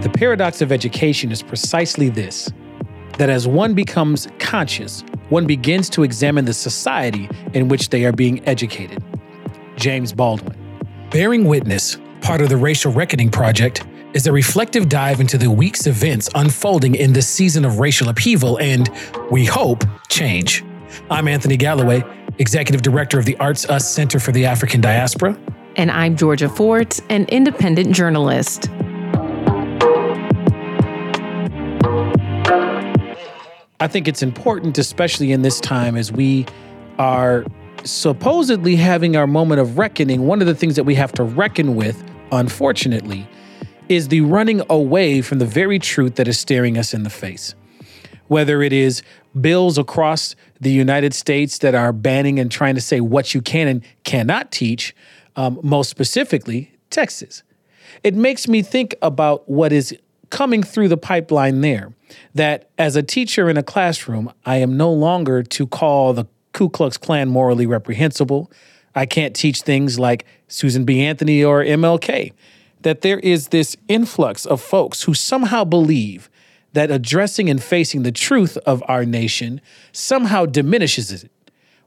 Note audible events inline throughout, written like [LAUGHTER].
The paradox of education is precisely this that as one becomes conscious, one begins to examine the society in which they are being educated. James Baldwin. Bearing Witness, part of the Racial Reckoning Project, is a reflective dive into the week's events unfolding in this season of racial upheaval and, we hope, change. I'm Anthony Galloway, Executive Director of the Arts Us Center for the African Diaspora. And I'm Georgia Fort, an independent journalist. I think it's important, especially in this time as we are supposedly having our moment of reckoning. One of the things that we have to reckon with, unfortunately, is the running away from the very truth that is staring us in the face. Whether it is bills across the United States that are banning and trying to say what you can and cannot teach, um, most specifically, Texas. It makes me think about what is coming through the pipeline there. That as a teacher in a classroom, I am no longer to call the Ku Klux Klan morally reprehensible. I can't teach things like Susan B. Anthony or MLK. That there is this influx of folks who somehow believe that addressing and facing the truth of our nation somehow diminishes it.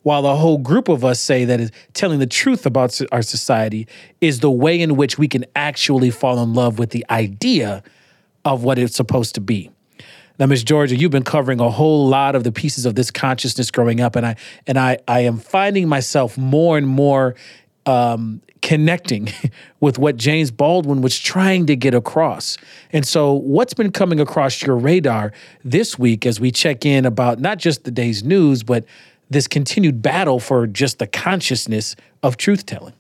While a whole group of us say that telling the truth about our society is the way in which we can actually fall in love with the idea of what it's supposed to be. Now, Miss Georgia, you've been covering a whole lot of the pieces of this consciousness growing up, and I and I I am finding myself more and more um, connecting [LAUGHS] with what James Baldwin was trying to get across. And so, what's been coming across your radar this week as we check in about not just the day's news, but this continued battle for just the consciousness of truth telling?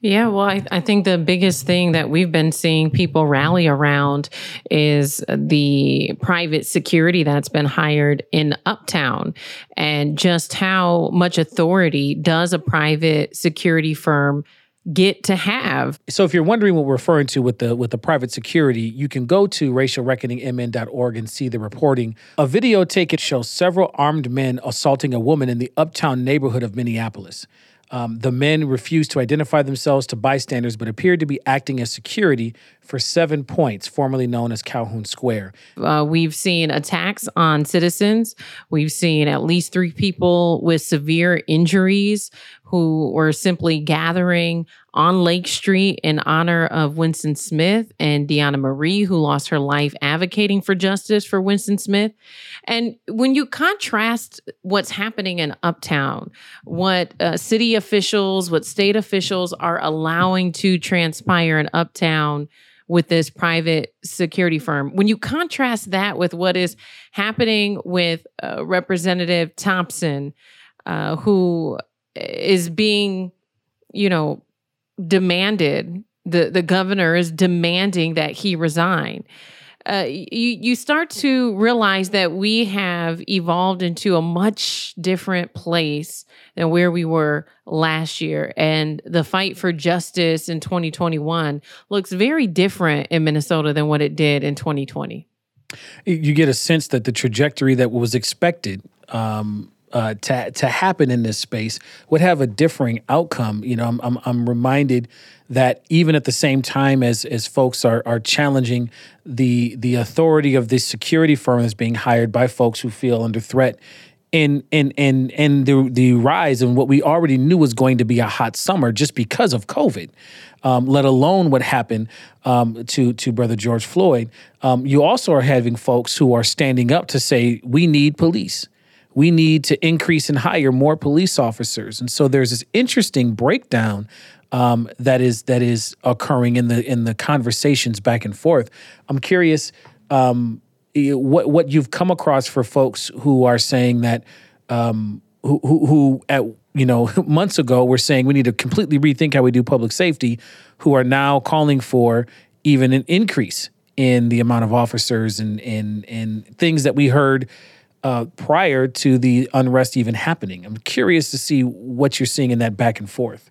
Yeah, well, I, I, think the biggest thing that we've been seeing people rally around is the private security that's been hired in Uptown and just how much authority does a private security firm get to have. So if you're wondering what we're referring to with the with the private security, you can go to racialreckoningmn.org and see the reporting. A video taken shows several armed men assaulting a woman in the uptown neighborhood of Minneapolis. Um, the men refused to identify themselves to bystanders, but appeared to be acting as security for Seven Points, formerly known as Calhoun Square. Uh, we've seen attacks on citizens. We've seen at least three people with severe injuries who were simply gathering on Lake Street in honor of Winston Smith and Deona Marie, who lost her life advocating for justice for Winston Smith. And when you contrast what's happening in Uptown, what uh, city officials, what state officials are allowing to transpire in Uptown with this private security firm, when you contrast that with what is happening with uh, Representative Thompson, uh, who is being, you know, demanded. The the governor is demanding that he resign. Uh, you you start to realize that we have evolved into a much different place than where we were last year, and the fight for justice in 2021 looks very different in Minnesota than what it did in 2020. You get a sense that the trajectory that was expected um, uh, to to happen in this space would have a differing outcome. You know, I'm I'm, I'm reminded that even at the same time as as folks are are challenging the the authority of this security firm that's being hired by folks who feel under threat in in in in the the rise and what we already knew was going to be a hot summer just because of COVID, um, let alone what happened um, to to Brother George Floyd. Um, you also are having folks who are standing up to say we need police we need to increase and hire more police officers. And so there's this interesting breakdown um, that is that is occurring in the in the conversations back and forth. I'm curious um, what what you've come across for folks who are saying that um, who, who, who at you know [LAUGHS] months ago were saying we need to completely rethink how we do public safety, who are now calling for even an increase in the amount of officers and and and things that we heard uh, prior to the unrest even happening. I'm curious to see what you're seeing in that back and forth.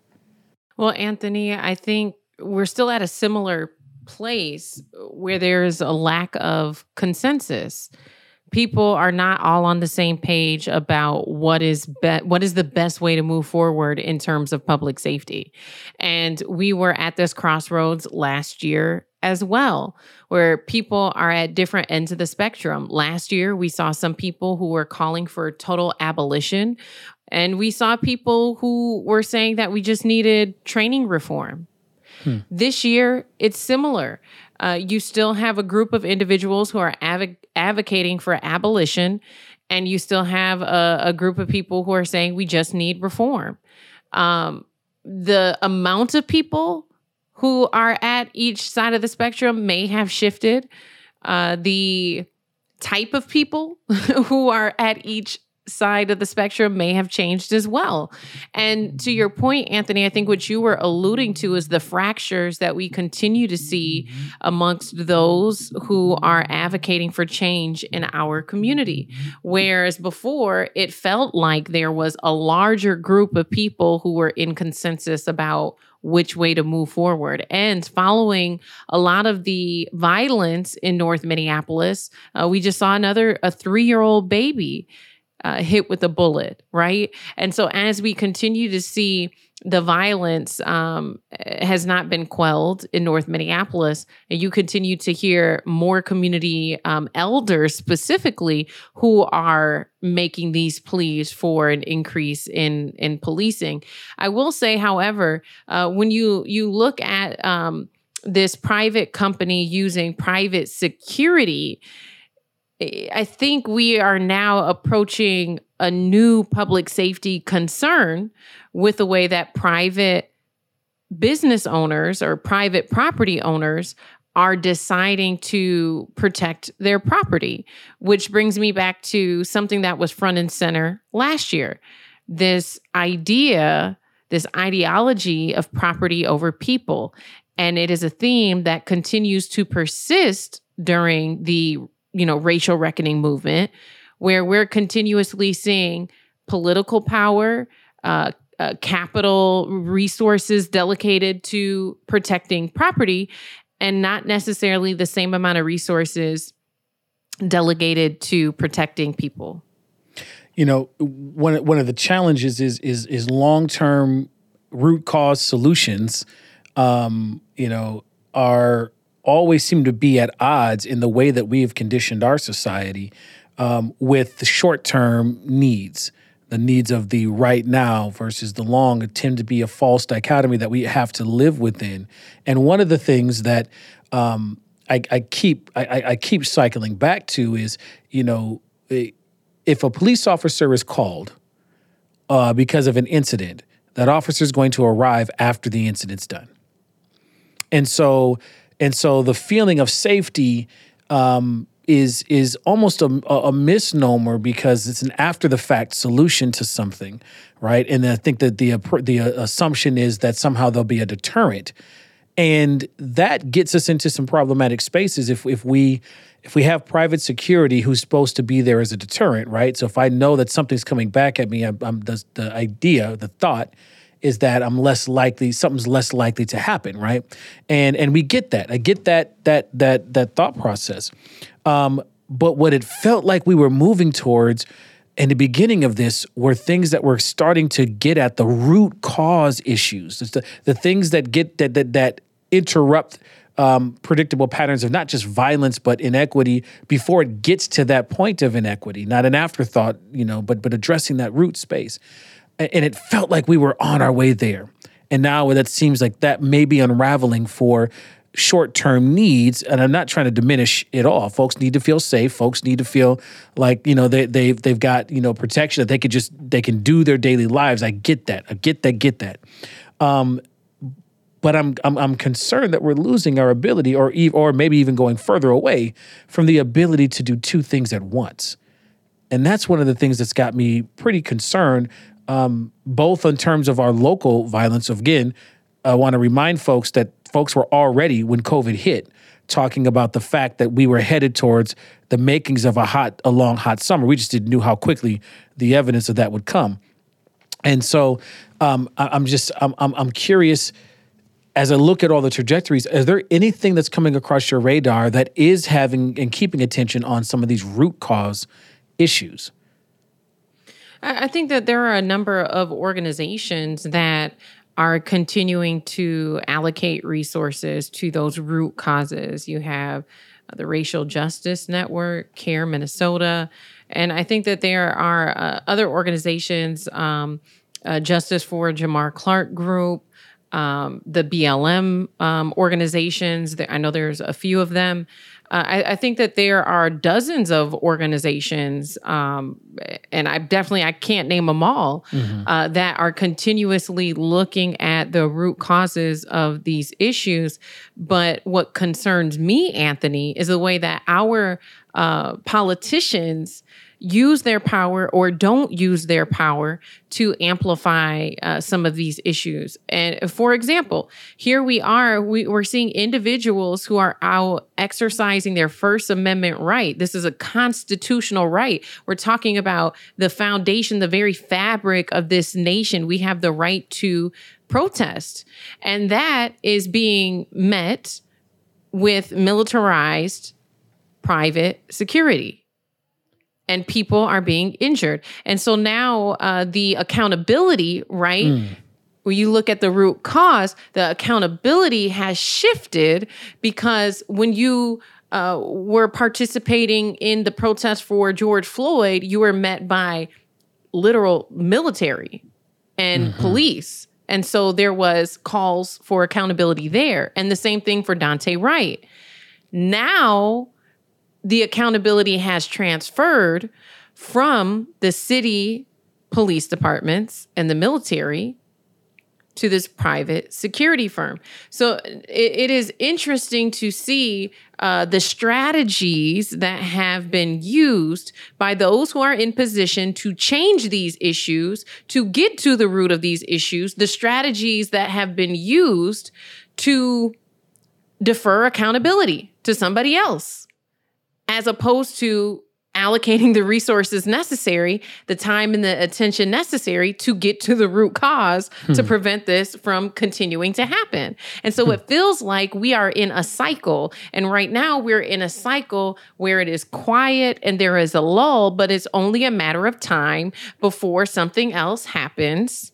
Well, Anthony, I think we're still at a similar place where there's a lack of consensus. People are not all on the same page about what is be- what is the best way to move forward in terms of public safety. And we were at this crossroads last year as well, where people are at different ends of the spectrum. Last year, we saw some people who were calling for total abolition, and we saw people who were saying that we just needed training reform. Hmm. This year, it's similar. Uh, you still have a group of individuals who are av- advocating for abolition, and you still have a, a, group of people who are saying we just need reform. Um, the amount of people who are at each side of the spectrum may have shifted. Uh, the type of people [LAUGHS] who are at each side of the spectrum may have changed as well. And to your point, Anthony, I think what you were alluding to is the fractures that we continue to see amongst those who are advocating for change in our community. Whereas before, it felt like there was a larger group of people who were in consensus about which way to move forward. And following a lot of the violence in North Minneapolis, uh, we just saw another a three year old baby uh, hit with a bullet, right? And so as we continue to see the violence um, has not been quelled in North Minneapolis, and you continue to hear more community um, elders specifically who are making these pleas for an increase in in policing. I will say, however, uh, when you you look at um, this private company using private security I think we are now approaching a new public safety concern with the way that private business owners or private property owners are deciding to protect their property, which brings me back to something that was front and center last year. This idea, this ideology of property over people. And it is a theme that continues to persist during the you know, racial reckoning movement, where we're continuously seeing political power, uh, uh, capital resources delegated to protecting property, and not necessarily the same amount of resources delegated to protecting people. You know, one one of the challenges is is is long term root cause solutions. Um, you know, are always seem to be at odds in the way that we have conditioned our society um, with the short term needs. The needs of the right now versus the long tend to be a false dichotomy that we have to live within. And one of the things that um, I, I, keep I, I keep cycling back to is, you know, if a police officer is called uh, because of an incident, that officer is going to arrive after the incident's done. And so and so the feeling of safety um, is is almost a, a, misnomer because it's an after the fact solution to something, right? And I think that the the assumption is that somehow there'll be a deterrent, and that gets us into some problematic spaces if if we if we have private security who's supposed to be there as a deterrent, right? So if I know that something's coming back at me, I'm, I'm the, the idea, the thought is that I'm less likely something's less likely to happen, right? And and we get that. I get that that that that thought process. Um, but what it felt like we were moving towards in the beginning of this were things that were starting to get at the root cause issues. It's the, the things that get that that that interrupt um, predictable patterns of not just violence but inequity before it gets to that point of inequity, not an afterthought, you know, but but addressing that root space and it felt like we were on our way there. And now that seems like that may be unraveling for short-term needs and I'm not trying to diminish it all. Folks need to feel safe. Folks need to feel like, you know, they they've they've got, you know, protection that they could just they can do their daily lives. I get that. I get that, get that. Um, but I'm, I'm I'm concerned that we're losing our ability or or maybe even going further away from the ability to do two things at once. And that's one of the things that's got me pretty concerned um, both in terms of our local violence. Again, I want to remind folks that folks were already, when COVID hit, talking about the fact that we were headed towards the makings of a hot, a long, hot summer. We just didn't know how quickly the evidence of that would come. And so um, I, am just, I'm, I'm, I'm curious as I look at all the trajectories, is there anything that's coming across your radar that is having and keeping attention on some of these root cause issues? I think that there are a number of organizations that are continuing to allocate resources to those root causes. You have the Racial Justice Network, CAIR Minnesota, and I think that there are uh, other organizations, um, uh, Justice for Jamar Clark Group, um, the BLM um, organizations. I know there's a few of them. Uh, I, I, think that there are dozens of organizations, um, and I definitely I can't name them all, mm-hmm. uh, that are continuously looking at the root causes of these issues. But what concerns me, Anthony, is the way that our uh, politicians use their power or don't use their power to amplify uh, some of these issues. And for example, here we are, we, we're seeing individuals who are out exercising their First Amendment right. This is a constitutional right. We're talking about the foundation, the very fabric of this nation. We have the right to protest. And that is being met with militarized private security and people are being injured. And so now uh, the accountability, right? Mm. When you look at the root cause, the accountability has shifted because when you uh, were participating in the protest for George Floyd, you were met by literal military and mm-hmm. police. And so there was calls for accountability there. And the same thing for Daunte Wright. Now the accountability has transferred from the city police departments and the military to this private security firm. So it, it is interesting to see uh, the strategies that have been used by those who are in position to change these issues, to get to the root of these issues, the strategies that have been used to defer accountability to somebody else as opposed to allocating the resources necessary, the time and the attention necessary to get to the root cause hmm. to prevent this from continuing to happen. And so hmm. it feels like we are in a cycle. And right now we're in a cycle where it is quiet and there is a lull, but it's only a matter of time before something else happens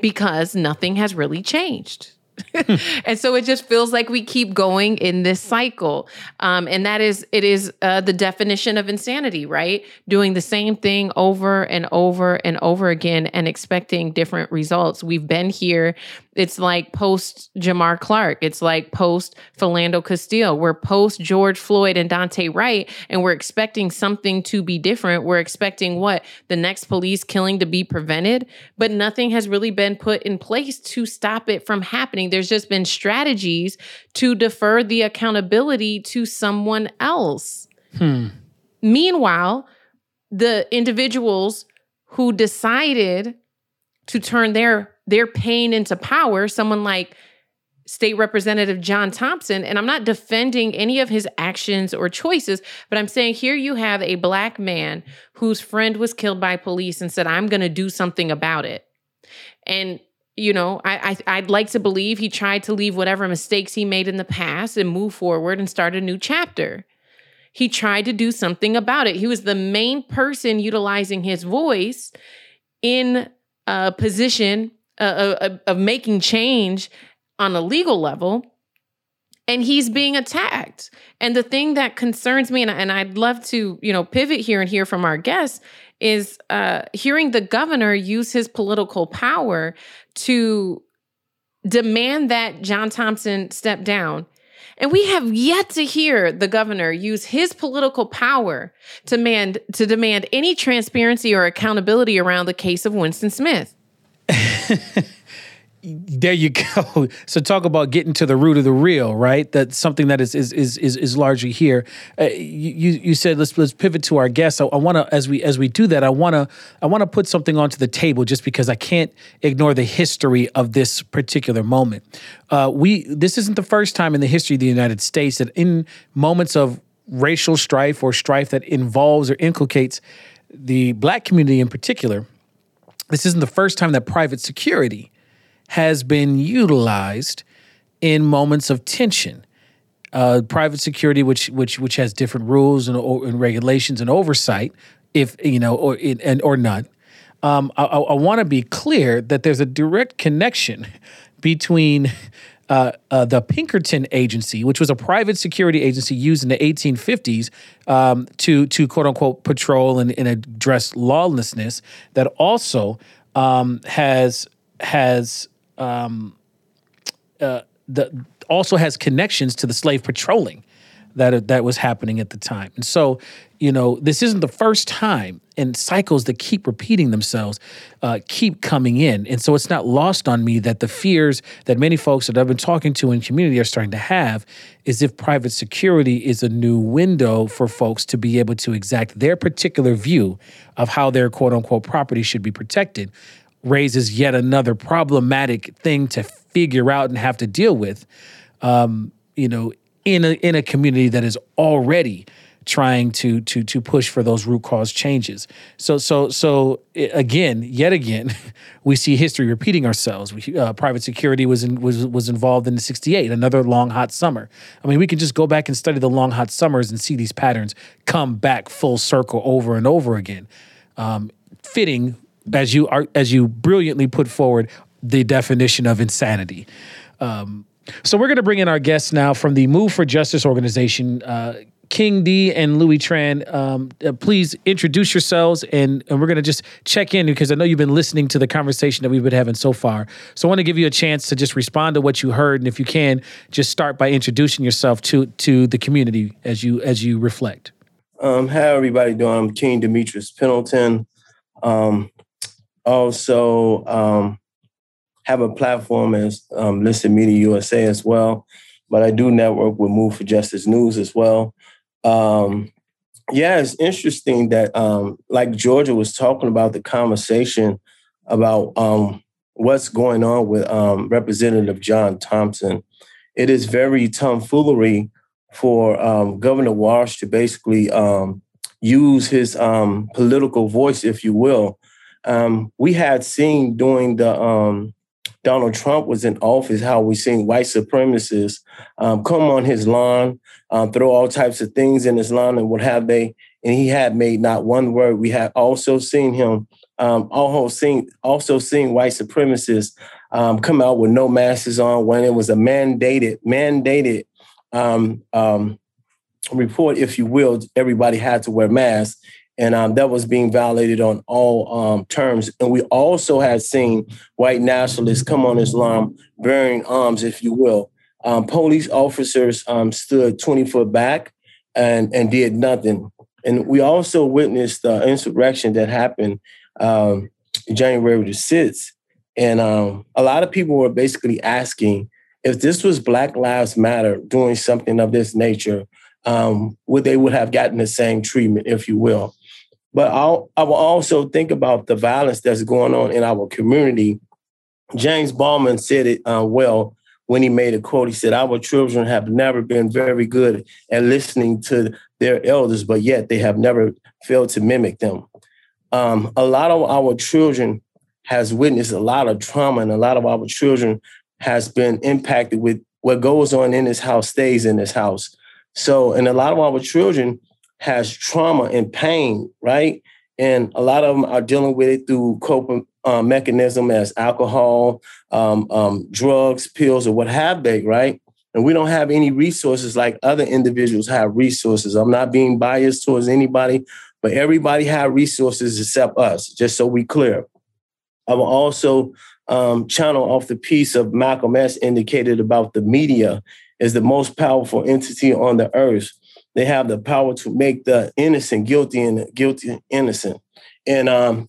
because nothing has really changed. [LAUGHS] and so it just feels like we keep going in this cycle. Um, and that is it is uh, the definition of insanity right? Doing the same thing over and over and over again and expecting different results. We've been here it's like post Jamar Clark. It's like post Philando Castile. We're post George Floyd and Daunte Wright, and we're expecting something to be different. We're expecting what? The next police killing to be prevented, but nothing has really been put in place to stop it from happening. There's just been strategies to defer the accountability to someone else. Hmm. Meanwhile, the individuals who decided to turn their their pain into power, someone like State Representative John Thompson, and I'm not defending any of his actions or choices, but I'm saying here you have a black man whose friend was killed by police and said, I'm going to do something about it. And you know, I, I would like to believe he tried to leave whatever mistakes he made in the past and move forward and start a new chapter. He tried to do something about it. He was the main person utilizing his voice in a position uh, of making change on a legal level and he's being attacked. And the thing that concerns me and, and i'd love to you know pivot here and hear from our guests is uh, hearing the governor use his political power to demand that john thompson step down and we have yet to hear the governor use his political power to demand to demand any transparency or accountability around the case of winston smith [LAUGHS] there you [LAUGHS] go. So talk about getting to the root of the real, right? That's something that is is is is, is largely here. Uh, you you said let's let's pivot to our guests. I, I want to as we as we do that, I want to I want to put something onto the table just because I can't ignore the history of this particular moment. Uh, we this isn't the first time in the history of the United States that in moments of racial strife or strife that involves or inculcates the black community in particular this isn't the first time that private security has been utilized in moments of tension. Uh, private security, which which which has different rules and, and regulations and oversight, if you know, or and or not. um, I, I want to be clear that there's a direct connection [LAUGHS] between uh, uh, the Pinkerton Agency, which was a private security agency used in the 1850s um, to to quote unquote patrol and, and address lawlessness, that also um, has has um, uh, the also has connections to the slave patrolling that that was happening at the time. And so, you know, this isn't the first time, and cycles that keep repeating themselves uh, keep coming in. And so, it's not lost on me that the fears that many folks that I've been talking to in community are starting to have is if private security is a new window for folks to be able to exact their particular view of how their quote unquote property should be protected, raises yet another problematic thing to figure out and have to deal with. Um, you know, in a in a community that is already trying to to to push for those root cause changes. So so so again, yet again, [LAUGHS] we see history repeating ourselves. We, uh, private security was in, was was involved in the '68, another long hot summer. I mean, we can just go back and study the long hot summers and see these patterns come back full circle over and over again, um, fitting as you are as you brilliantly put forward the definition of insanity. Um, so we're going to bring in our guests now from the Move for Justice organization. Uh, King D and Louis Tran, um, uh, please introduce yourselves, and, and we're going to just check in because I know you've been listening to the conversation that we've been having so far. So I want to give you a chance to just respond to what you heard, and if you can, just start by introducing yourself to to the community as you as you reflect. Um, how everybody doing? I'm King Demetrius Pendleton. Um, also, um, have a platform as um, Listed Media USA as well, but I do network with Move for Justice News as well. Um, yeah, it's interesting that, um, like Georgia was talking about the conversation about um, what's going on with um, Representative John Thompson. It is very tomfoolery for um, Governor Walz to basically use his political voice, if you will. We had seen during the Donald Trump was in office, how we seen white supremacists um, come on his lawn, um, throw all types of things in his lawn and what have they. And he had made not one word. We had also seen him, um, also seen also seen white supremacists um, come out with no masks on when it was a mandated mandated um, um, report, if you will. Everybody had to wear masks and um, that was being violated on all um, terms. And we also had seen white nationalists come on Islam bearing arms, if you will. Um, police officers um, stood 20 foot back and, and did nothing. And we also witnessed the insurrection that happened um, January the 6th. And um, a lot of people were basically asking if this was Black Lives Matter doing something of this nature, would they would have gotten the same treatment, if you will. But I'll, I will also think about the violence that's going on in our community. James Baldwin said it uh, well when he made a quote. He said, Our children have never been very good at listening to their elders, but yet they have never failed to mimic them. Um, a lot of our children has witnessed a lot of trauma, and a lot of our children has been impacted with what goes on in this house stays in this house. So, and a lot of our children has trauma and pain, right? And a lot of them are dealing with it through coping uh, mechanism as alcohol, um, um, drugs, pills, or what have they, right? And we don't have any resources like other individuals have resources. I'm not being biased towards anybody, but everybody have resources except us, just so we clear. I will also um, channel off the piece of Malcolm X indicated about the media is the most powerful entity on the earth they have the power to make the innocent guilty and guilty innocent. And um,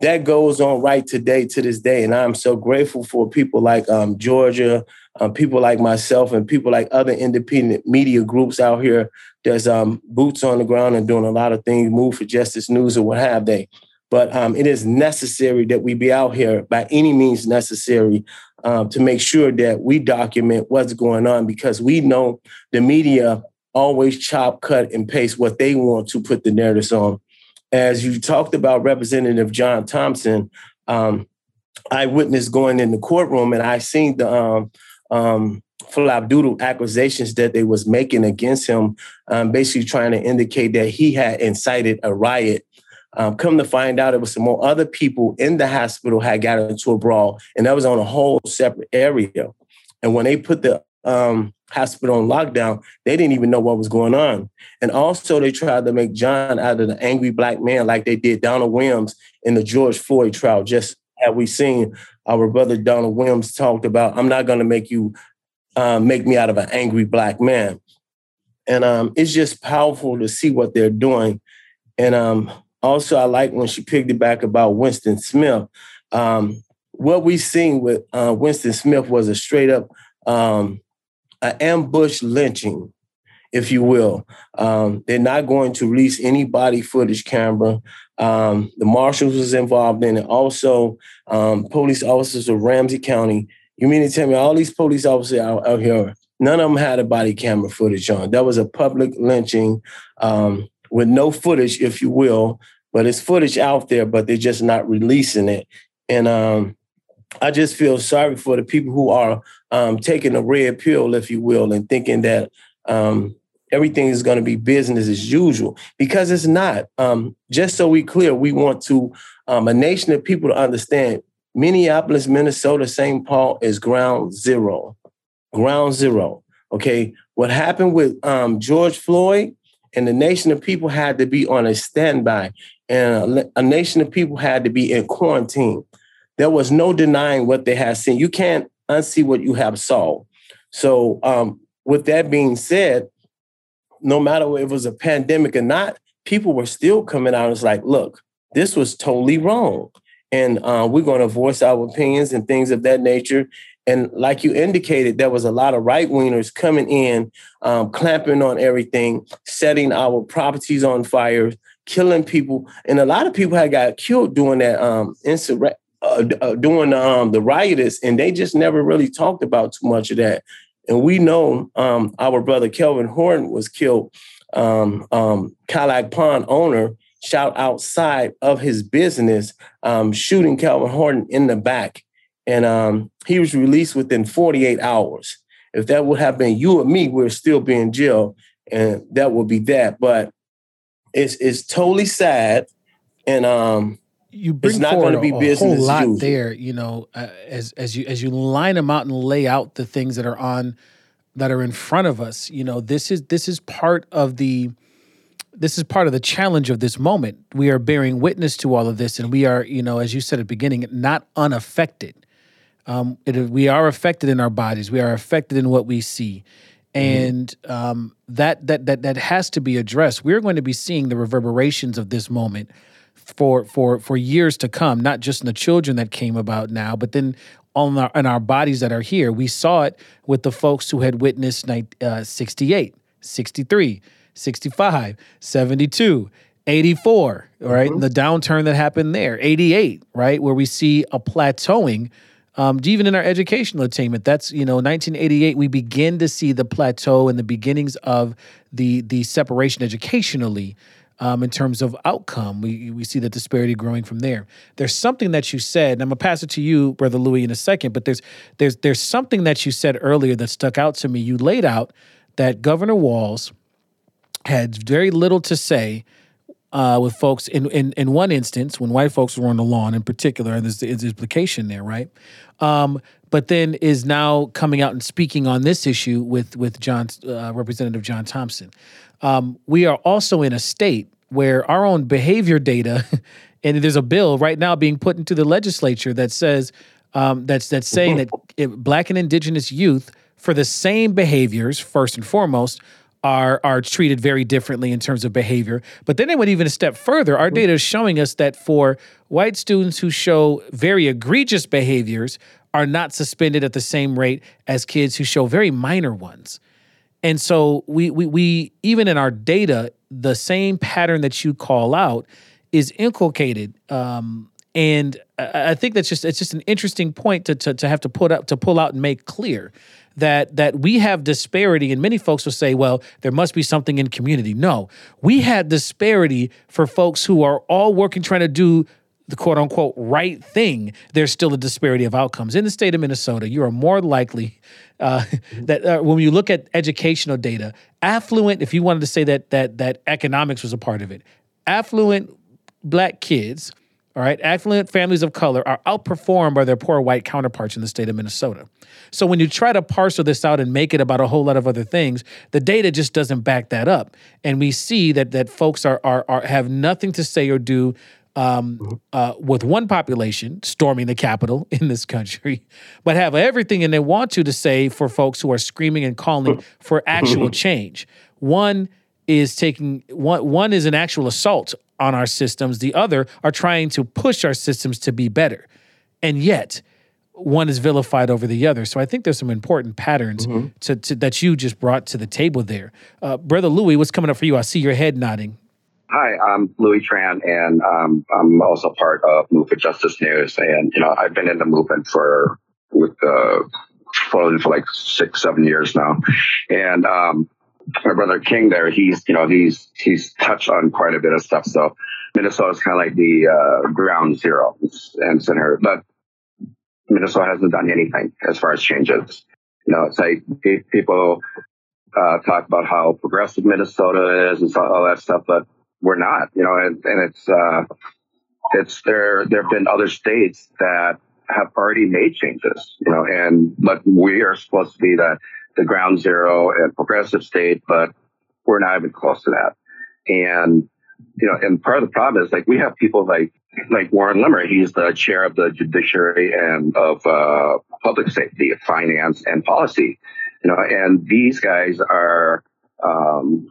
that goes on right today to this day. And I'm so grateful for people like um, Georgia, um, people like myself, and people like other independent media groups out here that's um, boots on the ground and doing a lot of things, move for justice news or what have they. But um, it is necessary that we be out here by any means necessary um, to make sure that we document what's going on because we know the media always chop, cut, and paste what they want to put the narratives on. As you talked about Representative John Thompson, um, I witnessed going in the courtroom and I seen the um, um, flapdoodle accusations that they was making against him, um, basically trying to indicate that he had incited a riot. Um, come to find out, it was some more other people in the hospital had got into a brawl, and that was on a whole separate area. And when they put the um, hospital on lockdown, they didn't even know what was going on. And also, they tried to make John out of the angry black man, like they did Donald Williams in the George Floyd trial. Just have we seen our brother Donald Williams talked about, I'm not going to make you uh, make me out of an angry black man. And um, it's just powerful to see what they're doing. And um, also, I like when she picked it back about Winston Smith. Um, what we seen with uh, Winston Smith was a straight up um, an ambush lynching, if you will. Um, they're not going to release any body footage camera. Um, the marshals was involved in it. Also, um, police officers of Ramsey County. You mean to tell me all these police officers out, out, here, none of them had a body camera footage on? That was a public lynching um, with no footage, if you will, but it's footage out there, but they're just not releasing it. And um, I just feel sorry for the people who are um, taking a red pill, if you will, and thinking that um, everything is going to be business as usual because it's not. Um, just so we clear, we want to um, a nation of people to understand. Minneapolis, Minnesota, St. Paul is ground zero. Ground zero. Okay, what happened with um, George Floyd and the nation of people had to be on a standby and a, a nation of people had to be in quarantine. There was no denying what they had seen. You can't unsee what you have saw. So, um, with that being said, no matter if it was a pandemic or not, people were still coming out it's like, look, this was totally wrong. And uh, we're going to voice our opinions and things of that nature. And like you indicated, there was a lot of right wingers coming in, um, clamping on everything, setting our properties on fire, killing people, and a lot of people had got killed during that um, insurrection. Uh, uh, doing um, the riotous, and they just never really talked about too much of that. And we know um, our brother Calvin Horton was killed. Um, um, Cadillac Pawn owner shot outside of his business, um, shooting Calvin Horton in the back, and um, he was released within 48 hours. If that would have been you or me, we're still being jail, and that would be that. But it's it's totally sad, and um, you bring it's not going to be a, business a whole lot there. You know, uh, as as you as you line them out and lay out the things that are on that are in front of us. You know, this is this is part of the this is part of the challenge of this moment. We are bearing witness to all of this, and we are, you know, as you said at the beginning, not unaffected. Um, it, we are affected in our bodies. We are affected in what we see, mm-hmm. and um, that that that that has to be addressed. We're going to be seeing the reverberations of this moment for for for years to come, not just in the children that came about now, but then on our in our bodies that are here. We saw it with the folks who had witnessed uh, 68, 63, 65, 72, 84, right? Mm-hmm. The downturn that happened there, 88, right? Where we see a plateauing. Um, even in our educational attainment, that's you know 1988. We begin to see the plateau and the beginnings of the the separation educationally um, in terms of outcome. We we see the disparity growing from there. There's something that you said, and I'm gonna pass it to you, Brother Louis, in a second. But there's there's there's something that you said earlier that stuck out to me. You laid out that Governor Walz had very little to say uh, with folks in, in in one instance when white folks were on the lawn in particular, and there's, there's implication there, right? Um, but then is now coming out and speaking on this issue with with John uh, Representative John Thompson. Um, we are also in a state where our own behavior data, [LAUGHS] and there's a bill right now being put into the legislature that says um, that's that's saying that [LAUGHS] black and indigenous youth for the same behaviors, first and foremost, are are treated very differently in terms of behavior. But then they went even a step further. Our data is showing us that for white students who show very egregious behaviors are not suspended at the same rate as kids who show very minor ones. And so we we we even in our data, the same pattern that you call out is inculcated. Um, and I think that's just it's just an interesting point to, to to have to put up to pull out and make clear that that we have disparity and many folks will say well there must be something in community no we had disparity for folks who are all working trying to do the quote unquote right thing, there's still a disparity of outcomes. In the state of Minnesota, you are more likely uh, that uh, when you look at educational data, affluent, if you wanted to say that that that economics was a part of it, affluent black kids, all right, affluent families of color are outperformed by their poor white counterparts in the state of Minnesota. So when you try to parcel this out and make it about a whole lot of other things, the data just doesn't back that up. And we see that that folks are are, are have nothing to say or do um, mm-hmm. uh, with one population storming the Capitol [LAUGHS] in this country, but have everything and they want to to say for folks who are screaming and calling [LAUGHS] for actual change. One is taking one one is an actual assault on our systems. The other are trying to push our systems to be better, and yet one is vilified over the other. So I think there's some important patterns mm-hmm. to, to, that you just brought to the table there, uh, brother Louis. What's coming up for you? I see your head nodding. Hi, I'm Louis Tran, and um, I'm also part of Move for Justice News. And you know, I've been in the movement for with the for, like six, seven years now. And um, my brother King, there, he's you know he's he's touched on quite a bit of stuff. So Minnesota's kind of like the uh, ground zero and center, but Minnesota hasn't done anything as far as changes. You know, it's like people uh, talk about how progressive Minnesota is and all that stuff, but we're not, you know, and, and it's, uh, it's there, there have been other states that have already made changes, you know, and, but we are supposed to be the, the ground zero and progressive state, but we're not even close to that. And, you know, and part of the problem is like we have people like, like Warren Limmer, he's the chair of the judiciary and of, uh, public safety, finance and policy, you know, and these guys are, um,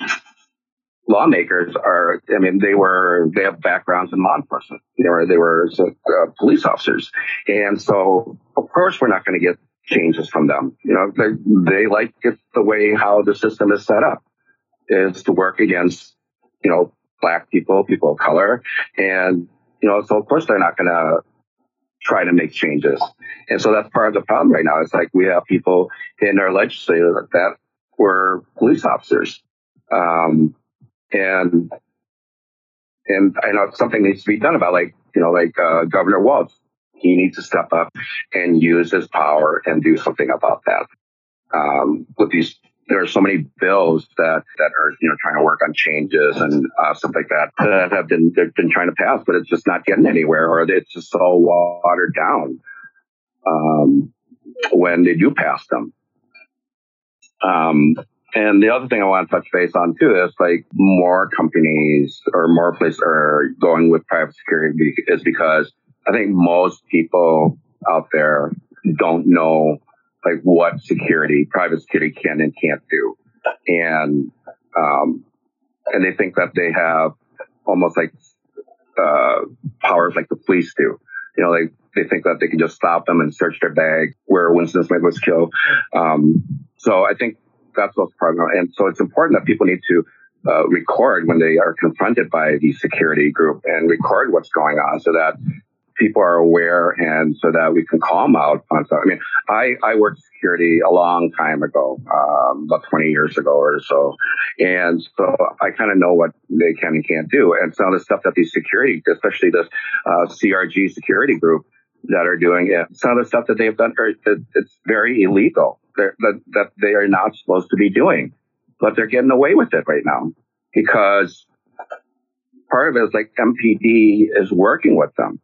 lawmakers are, I mean, they were, they have backgrounds in law enforcement. They were, they were uh, police officers. And so, of course, we're not going to get changes from them. You know, they, they like it the way how the system is set up is to work against, you know, black people, people of color. And, you know, so of course they're not going to try to make changes. And so that's part of the problem right now. It's like we have people in our legislature that were police officers. Um, and and I know something needs to be done about like you know like uh, Governor Walz. He needs to step up and use his power and do something about that. Um, with these, there are so many bills that that are you know trying to work on changes and uh, stuff like that that have been they've been trying to pass, but it's just not getting anywhere, or it's just so watered down um, when they do pass them. Um, and the other thing I want to touch base on too is like more companies or more places are going with private security is because I think most people out there don't know like what security, private security can and can't do. And, um, and they think that they have almost like, uh, powers like the police do. You know, like they think that they can just stop them and search their bag where Winston Smith was killed. Um, so I think that's what's part. And so it's important that people need to uh, record when they are confronted by the security group and record what's going on so that people are aware and so that we can call them out on stuff. I mean, I, I worked security a long time ago, um, about 20 years ago or so. And so I kind of know what they can and can't do. And some of the stuff that these security, especially this uh, CRG security group that are doing it, some of the stuff that they've done, it's very illegal that, that they are not supposed to be doing, but they're getting away with it right now because part of it is like MPD is working with them.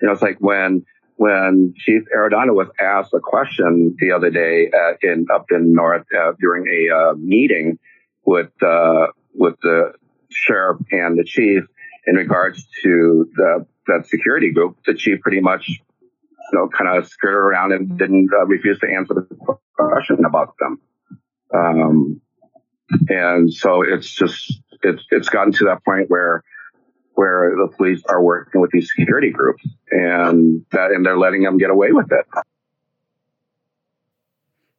You know, it's like when when Chief Arradondo was asked a question the other day at, in up in North uh, during a uh, meeting with uh, with the sheriff and the chief in regards to the that security group, the chief pretty much you know, kind of skirted around and didn't uh, refuse to answer the question about them. Um, and so it's just it's it's gotten to that point where where the police are working with these security groups and that and they're letting them get away with it.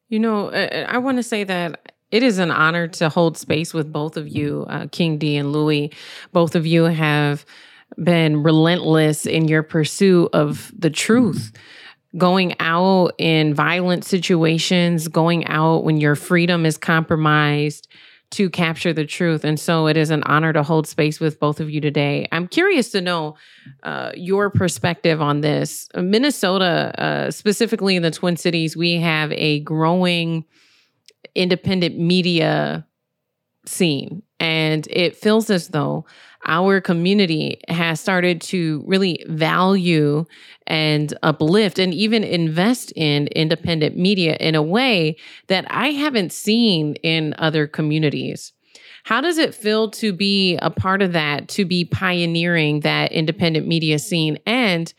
You know, I want to say that it is an honor to hold space with both of you, uh, King D and Louis. Both of you have been relentless in your pursuit of the truth. Going out in violent situations, going out when your freedom is compromised to capture the truth. And so it is an honor to hold space with both of you today. I'm curious to know uh, your perspective on this. Minnesota, uh, specifically in the Twin Cities, we have a growing independent media scene And it feels as though our community has started to really value and uplift and even invest in independent media in a way that I haven't seen in other communities. How does it feel to be a part of that, to be pioneering that independent media scene? And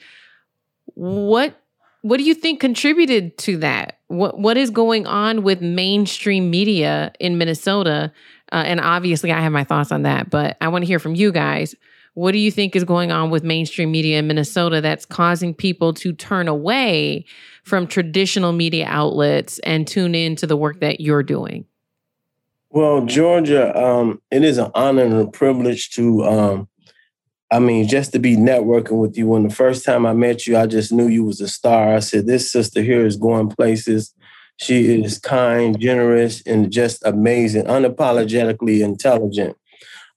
what what do you think contributed to that? What what is going on with mainstream media in Minnesota? Uh, and obviously, I have my thoughts on that, but I want to hear from you guys. What do you think is going on with mainstream media in Minnesota that's causing people to turn away from traditional media outlets and tune in to the work that you're doing? Well, Georgia, um, it is an honor and a privilege to um, I mean, just to be networking with you. When the first time I met you, I just knew you was a star. I said, this sister here is going places. She is kind, generous, and just amazing, unapologetically intelligent.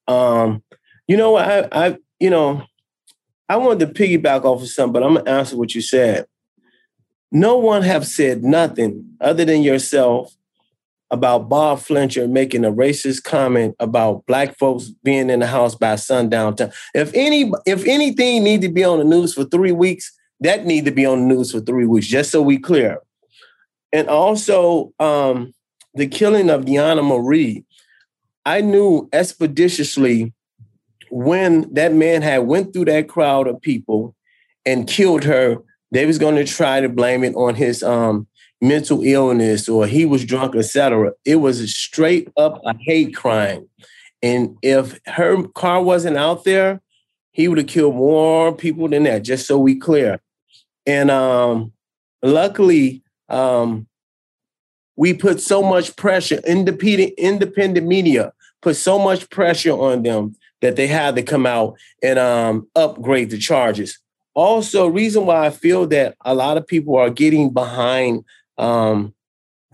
Um, you know? I, I, you know, I wanted to piggyback off of something, but I'm gonna answer what you said. No one have said nothing other than yourself about Bob Fletcher making a racist comment about black folks being in the house by sundown time. If any, if anything need to be on the news for three weeks, that need to be on the news for three weeks, just so we clear. And also um, the killing of Deona Marie. I knew expeditiously when that man had went through that crowd of people and killed her, they was going to try to blame it on his um, mental illness or he was drunk, etc. It was a straight up a hate crime. And if her car wasn't out there, he would have killed more people than that, just so we clear. And um, luckily, um, we put so much pressure, independent, independent media put so much pressure on them that they had to come out and um, upgrade the charges. Also, reason why I feel that a lot of people are getting behind um,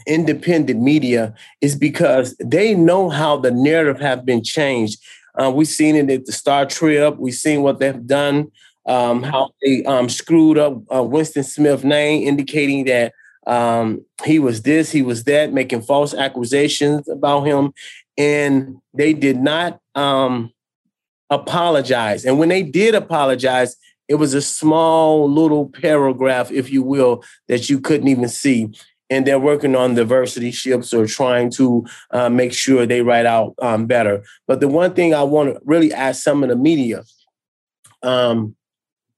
independent media is because they know how the narrative have been changed. Uh, we've seen it at the Star Trib. We've seen what they've done, um, how they um, screwed up uh, Winston Smith name, indicating that um, he was this, he was that, making false accusations about him, and they did not um, apologize. And when they did apologize, it was a small little paragraph, if you will, that you couldn't even see. And they're working on diversity ships or trying to uh, make sure they write out um, better. But the one thing I want to really ask some of the media um,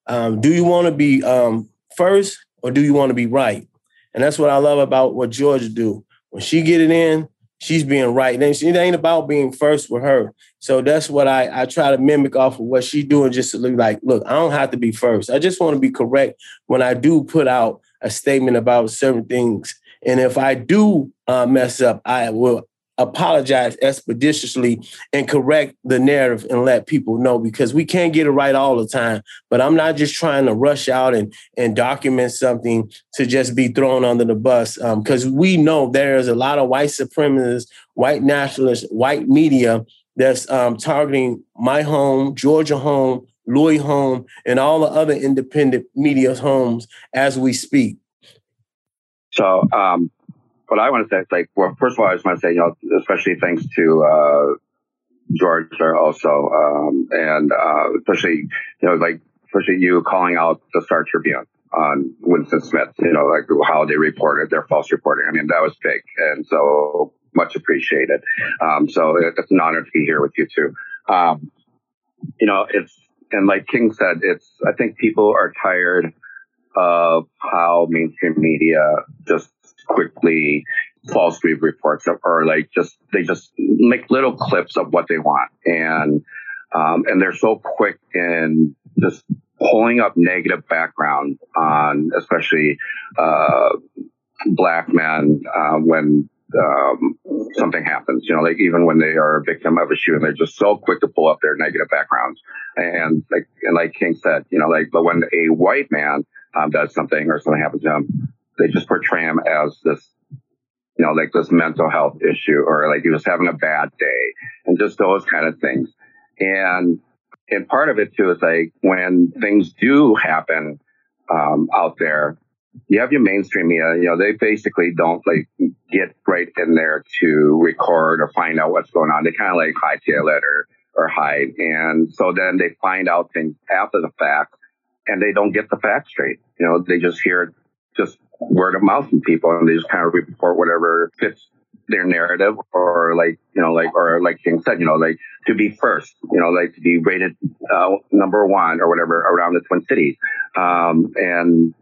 um, do you want to be um, first or do you want to be right? And that's what I love about what Georgia do. When she get it in, she's being right. And it ain't about being first with her. So that's what I, I try to mimic off of what she doing, just to look like, look, I don't have to be first. I just want to be correct when I do put out a statement about certain things. And if I do uh, mess up, I will apologize expeditiously and correct the narrative and let people know because we can't get it right all the time. But I'm not just trying to rush out and, and document something to just be thrown under the bus because um, we know there's a lot of white supremacists, white nationalists, white media that's um, targeting my home, Georgia home, Louis home, and all the other independent media's homes as we speak. So, um, what I want to say is like, well, first of all, I just want to say, you know, especially thanks to, uh, Georgia also, um, and, uh, especially, you know, like, especially you calling out the Star Tribune on Winston Smith, you know, like how they reported their false reporting. I mean, that was big. And so much appreciated. Um, so it's an honor to be here with you too. Um, you know, it's, and like King said, it's, I think people are tired of how mainstream media just quickly false reports or like just they just make little clips of what they want and um, and they're so quick in just pulling up negative background on especially uh, black men uh, when um, something happens. You know, like even when they are a victim of a shooting, they're just so quick to pull up their negative backgrounds. And like and like King said, you know, like but when a white man um, does something or something happens to him, they just portray him as this, you know, like this mental health issue or like he was having a bad day and just those kind of things. And, and part of it too is like when things do happen, um, out there, you have your mainstream media, you know, they basically don't like get right in there to record or find out what's going on. They kind of like hightail it or, or hide. And so then they find out things after the fact and they don't get the facts straight. You know, they just hear just word of mouth from people and they just kind of report whatever fits their narrative or like, you know, like, or like King said, you know, like to be first, you know, like to be rated uh, number one or whatever around the Twin Cities. Um, and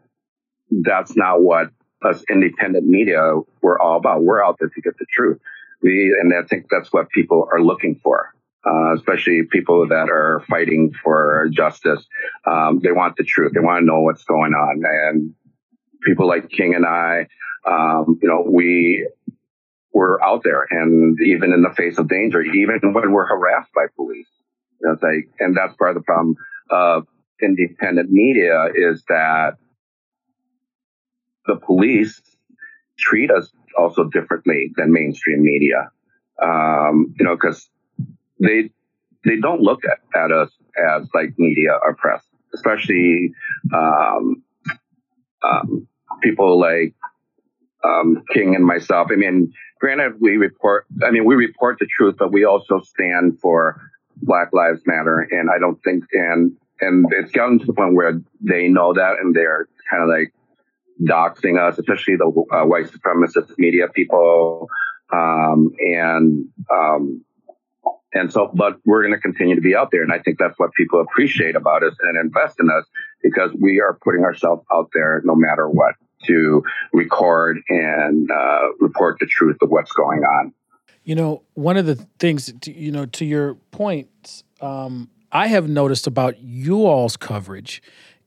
that's not what us independent media we're all about. We're out there to get the truth. We, and I think that's what people are looking for. Uh, especially people that are fighting for justice. Um, they want the truth. They want to know what's going on. And people like King and I, um, you know, we were out there and even in the face of danger, even when we're harassed by police. You know, and that's part of the problem of independent media is that the police treat us also differently than mainstream media. Um, you know, because they they don't look at, at us as like media or press, especially um, um, people like um, King and myself. I mean, granted, we report. I mean, we report the truth, but we also stand for Black Lives Matter, and I don't think and and it's gotten to the point where they know that, and they're kind of like doxing us, especially the uh, white supremacist media people. Um, and, um, and so, but we're going to continue to be out there. And I think that's what people appreciate about us and invest in us because we are putting ourselves out there no matter what to record and uh, report the truth of what's going on. You know, one of the things, you know, to your point, um, I have noticed about you all's coverage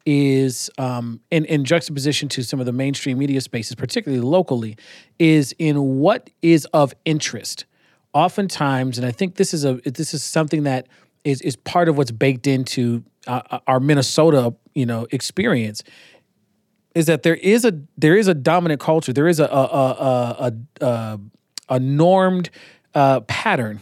is um, in, in juxtaposition to some of the mainstream media spaces, particularly locally, is in what is of interest. Oftentimes, and I think this is a this is something that is is part of what's baked into uh our Minnesota, you know, experience, is that there is a there is a dominant culture. There is a a a a, a, a normed uh, pattern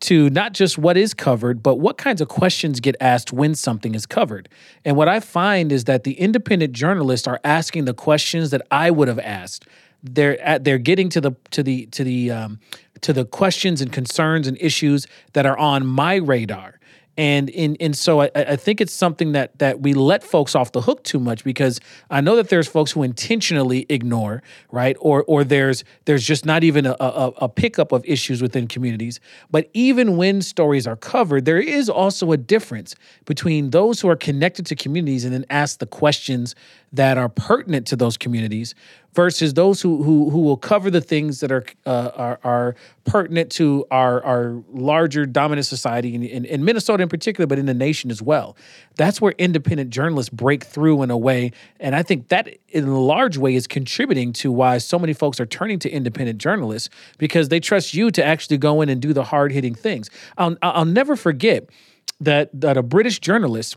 to not just what is covered, but what kinds of questions get asked when something is covered. And what I find is that the independent journalists are asking the questions that I would have asked. They're at, they're getting to the to the to the um, to the questions and concerns and issues that are on my radar and in and so I, I think it's something that that we let folks off the hook too much because I know that there's folks who intentionally ignore right? Or or there's there's just not even a, a, a pickup of issues within communities. But even when stories are covered there is also a difference between those who are connected to communities and then ask the questions that are pertinent to those communities versus those who who, who will cover the things that are uh, are, are pertinent to our our larger dominant society in, in, in, Minnesota in particular, but in the nation as well. That's where independent journalists break through in a way, and I think that in a large way is contributing to why so many folks are turning to independent journalists because they trust you to actually go in and do the hard hitting things. I'll I'll never forget that that a British journalist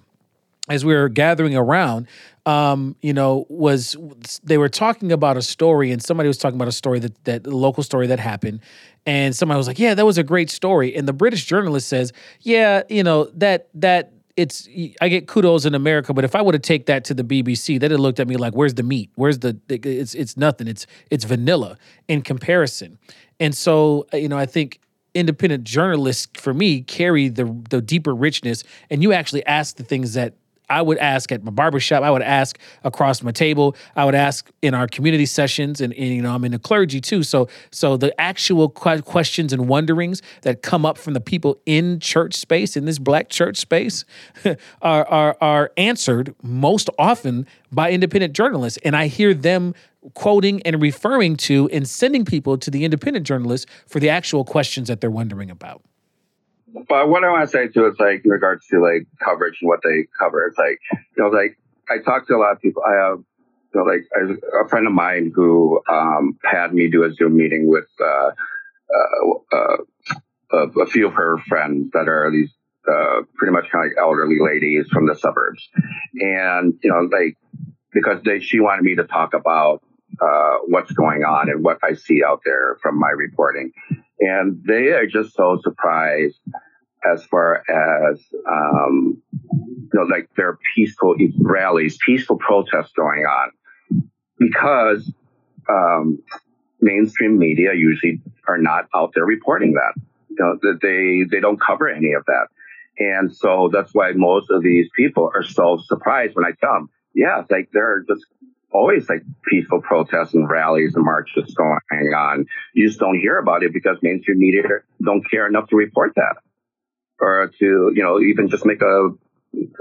as we were gathering around, um, you know, was they were talking about a story, and somebody was talking about a story that that local story that happened, and somebody was like, "Yeah, that was a great story," and the British journalist says, "Yeah, you know that that." It's I get kudos in America, but if I would have take that to the BBC, they'd have looked at me like, "Where's the meat? Where's the? It's it's nothing. It's it's vanilla in comparison." And so, you know, I think independent journalists for me carry the the deeper richness and you actually ask the things that I would ask at my barbershop. I would ask across my table. I would ask in our community sessions, and, and you know I'm in the clergy too. So so the actual questions and wonderings that come up from the people in church space in this black church space [LAUGHS] are, are are answered most often by independent journalists, and I hear them quoting and referring to and sending people to the independent journalists for the actual questions that they're wondering about. But what I want to say too is like in regards to like coverage and what they cover, it's like you know, like I talk to a lot of people. I have you know, like a friend of mine who um, had me do a Zoom meeting with uh, uh, uh, a few of her friends that are these uh, pretty much kind of like elderly ladies from the suburbs, and you know, like because they she wanted me to talk about uh, what's going on and what I see out there from my reporting. And they are just so surprised as far as, um, you know, like there are peaceful rallies, peaceful protests going on. because um, mainstream media usually are not out there reporting that. You know, that they they don't cover any of that, and so that's why most of these people are so surprised when I tell them, yeah, like they're just always like peaceful protests and rallies and marches going on. You just don't hear about it because mainstream media don't care enough to report that or to, you know, even just make a,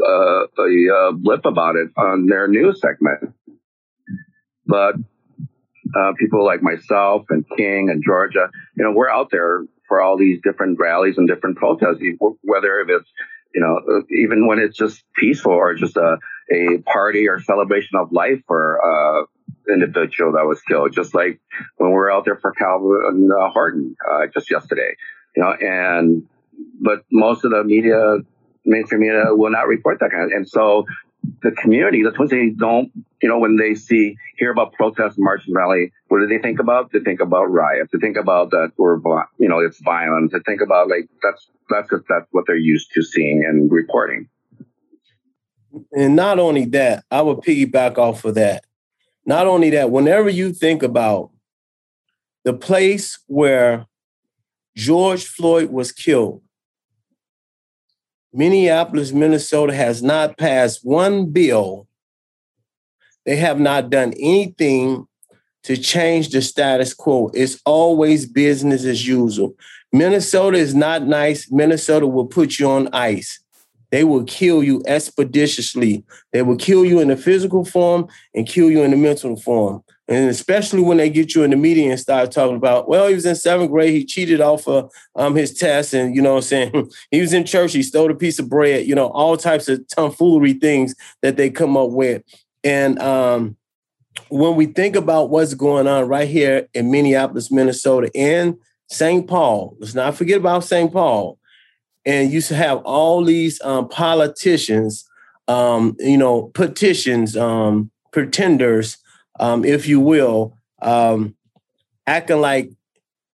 a, a blip about it on their news segment. But uh, people like myself and King and Georgia, you know, we're out there for all these different rallies and different protests, whether if it's, you know, even when it's just peaceful or just a, a party or celebration of life for uh, individual that was killed, just like when we were out there for Calvin uh, Horton uh, just yesterday, you know, and but most of the media, mainstream media, will not report that kind of. And so the community, the Twin Cities, don't, you know, when they see hear about protests, march, and rally, what do they think about? They think about riots. They think about that we're, you know, it's violence. They think about like that's that's just that's what they're used to seeing and reporting. And not only that, I would piggyback off of that. Not only that, whenever you think about the place where George Floyd was killed, Minneapolis, Minnesota has not passed one bill. They have not done anything to change the status quo. It's always business as usual. Minnesota is not nice. Minnesota will put you on ice. They will kill you expeditiously. They will kill you in the physical form and kill you in the mental form. And especially when they get you in the media and start talking about, well, he was in seventh grade, he cheated off of um, his test, and you know what I'm saying? [LAUGHS] he was in church, he stole a piece of bread, you know, all types of tomfoolery things that they come up with. And um, when we think about what's going on right here in Minneapolis, Minnesota, and St. Paul, let's not forget about St. Paul and you have all these um, politicians, um, you know, petitions, um, pretenders, um, if you will, um, acting like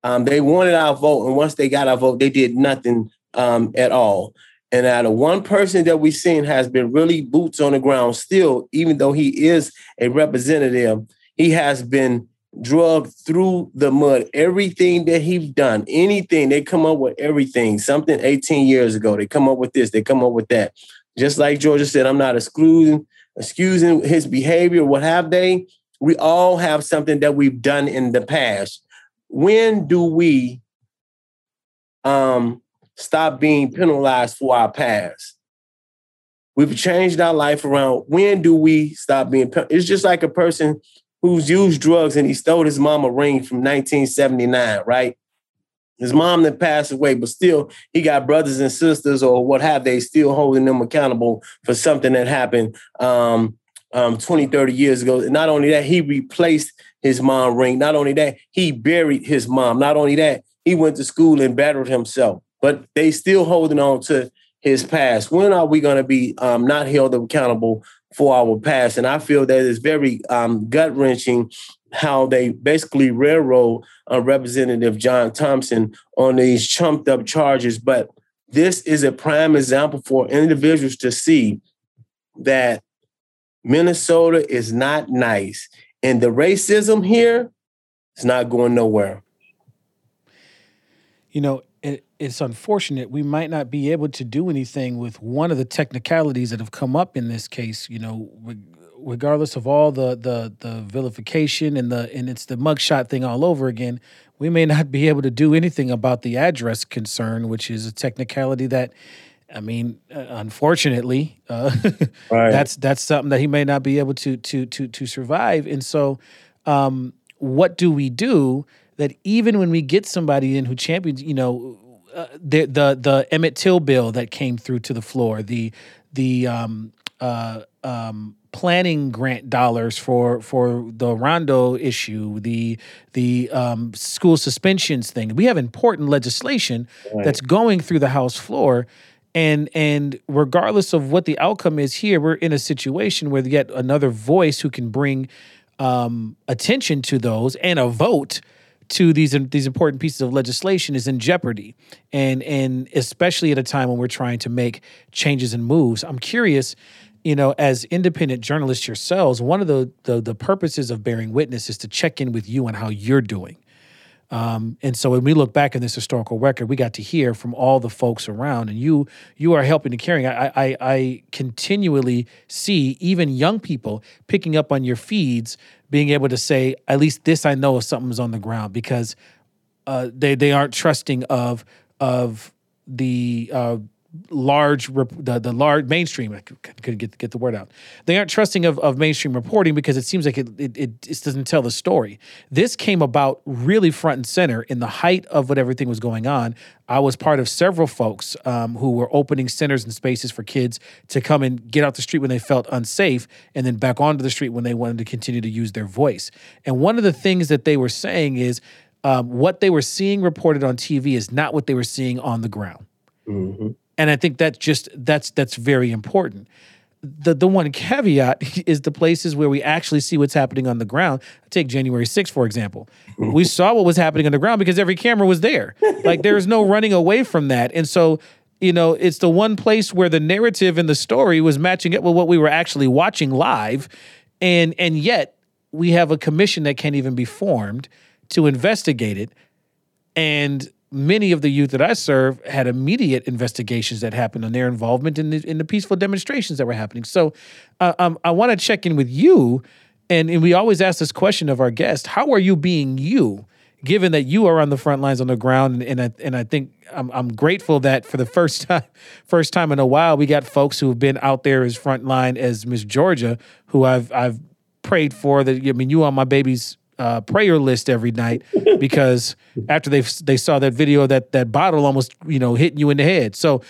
um, they wanted our vote, and once they got our vote, they did nothing at all. And out of one person that we've seen has been really boots on the ground still, even though he is a representative, he has been drug through the mud. Everything that he's done, anything, they come up with everything. Something 18 years ago, they come up with this, they come up with that. Just like Georgia said, I'm not excluding, excusing his behavior, what have they. We all have something that we've done in the past. When do we um, stop being penalized for our past? We've changed our life around. When do we stop being? It's just like a person who's used drugs and he stole his mom a ring from 1979, right? His mom that passed away, but still he got brothers and sisters or what have they still holding them accountable for something that happened um, um, 20, 30 years ago. Not only that, he replaced his mom ring. Not only that, he buried his mom. Not only that, he went to school and battered himself. But they still holding on to his past. When are we going to be um, not held accountable for our past. And I feel that it's very um, gut wrenching how they basically railroad uh, Representative John Thompson on these chumped up charges. But this is a prime example for individuals to see that Minnesota is not nice. And the racism here is not going nowhere. You know, it's unfortunate we might not be able to do anything with one of the technicalities that have come up in this case. You know, regardless of all the the the vilification and the and it's the mugshot thing all over again. We may not be able to do anything about the address concern, which is a technicality that. I mean, uh, unfortunately, uh, [LAUGHS] right. that's that's something that he may not be able to to to to survive. And so, um, what do we do? that even when we get somebody in who champions, you know, uh, the the the Emmett Till bill that came through to the floor, the the um, uh, um, planning grant dollars for for the Rondo issue, the the um, school suspensions thing. We have important legislation right. that's going through the House floor. And and regardless of what the outcome is here, we're in a situation where yet another voice who can bring um, attention to those and a vote to these these important pieces of legislation is in jeopardy, and and especially at a time when we're trying to make changes and moves. I'm curious you know, as independent journalists yourselves, one of the, the the purposes of bearing witness is to check in with you on how you're doing. Um, and so when we look back in this historical record, we got to hear from all the folks around, and you you are helping to carrying. I, I I continually see even young people picking up on your feeds, being able to say, at least this I know if something's on the ground because uh, they they aren't trusting of of the uh, large the, the large mainstream I could get get the word out. They aren't trusting of, of mainstream reporting because it seems like it, it it just doesn't tell the story. This came about really front and center in the height of what everything was going on. I was part of several folks um, who were opening centers and spaces for kids to come and get out the street when they felt unsafe, and then back onto the street when they wanted to continue to use their voice. And one of the things that they were saying is um, what they were seeing reported on TV is not what they were seeing on the ground. Mm-hmm and I think that's just that's that's very important. The the one caveat [LAUGHS] is the places where we actually see what's happening on the ground. Take January 6th, for example. We [LAUGHS] saw what was happening on the ground because every camera was there. Like there's no running away from that. And so, you know, it's the one place where the narrative and the story was matching up with what we were actually watching live. And and yet we have a commission that can't even be formed to investigate it. And many of the youth that I serve had immediate investigations that happened on their involvement in the, in the peaceful demonstrations that were happening. So uh, um, I want to check in with you. And, and we always ask this question of our guest How are you being you? Given that you are on the front lines on the ground, and, and I and I think I'm, I'm grateful that for the first time, first time in a while, we got folks who have been out there as front line as Miss Georgia, who I've I've prayed for. That I mean, you on my baby's uh, prayer list every night because after they they saw that video that that bottle almost you know hitting you in the head. So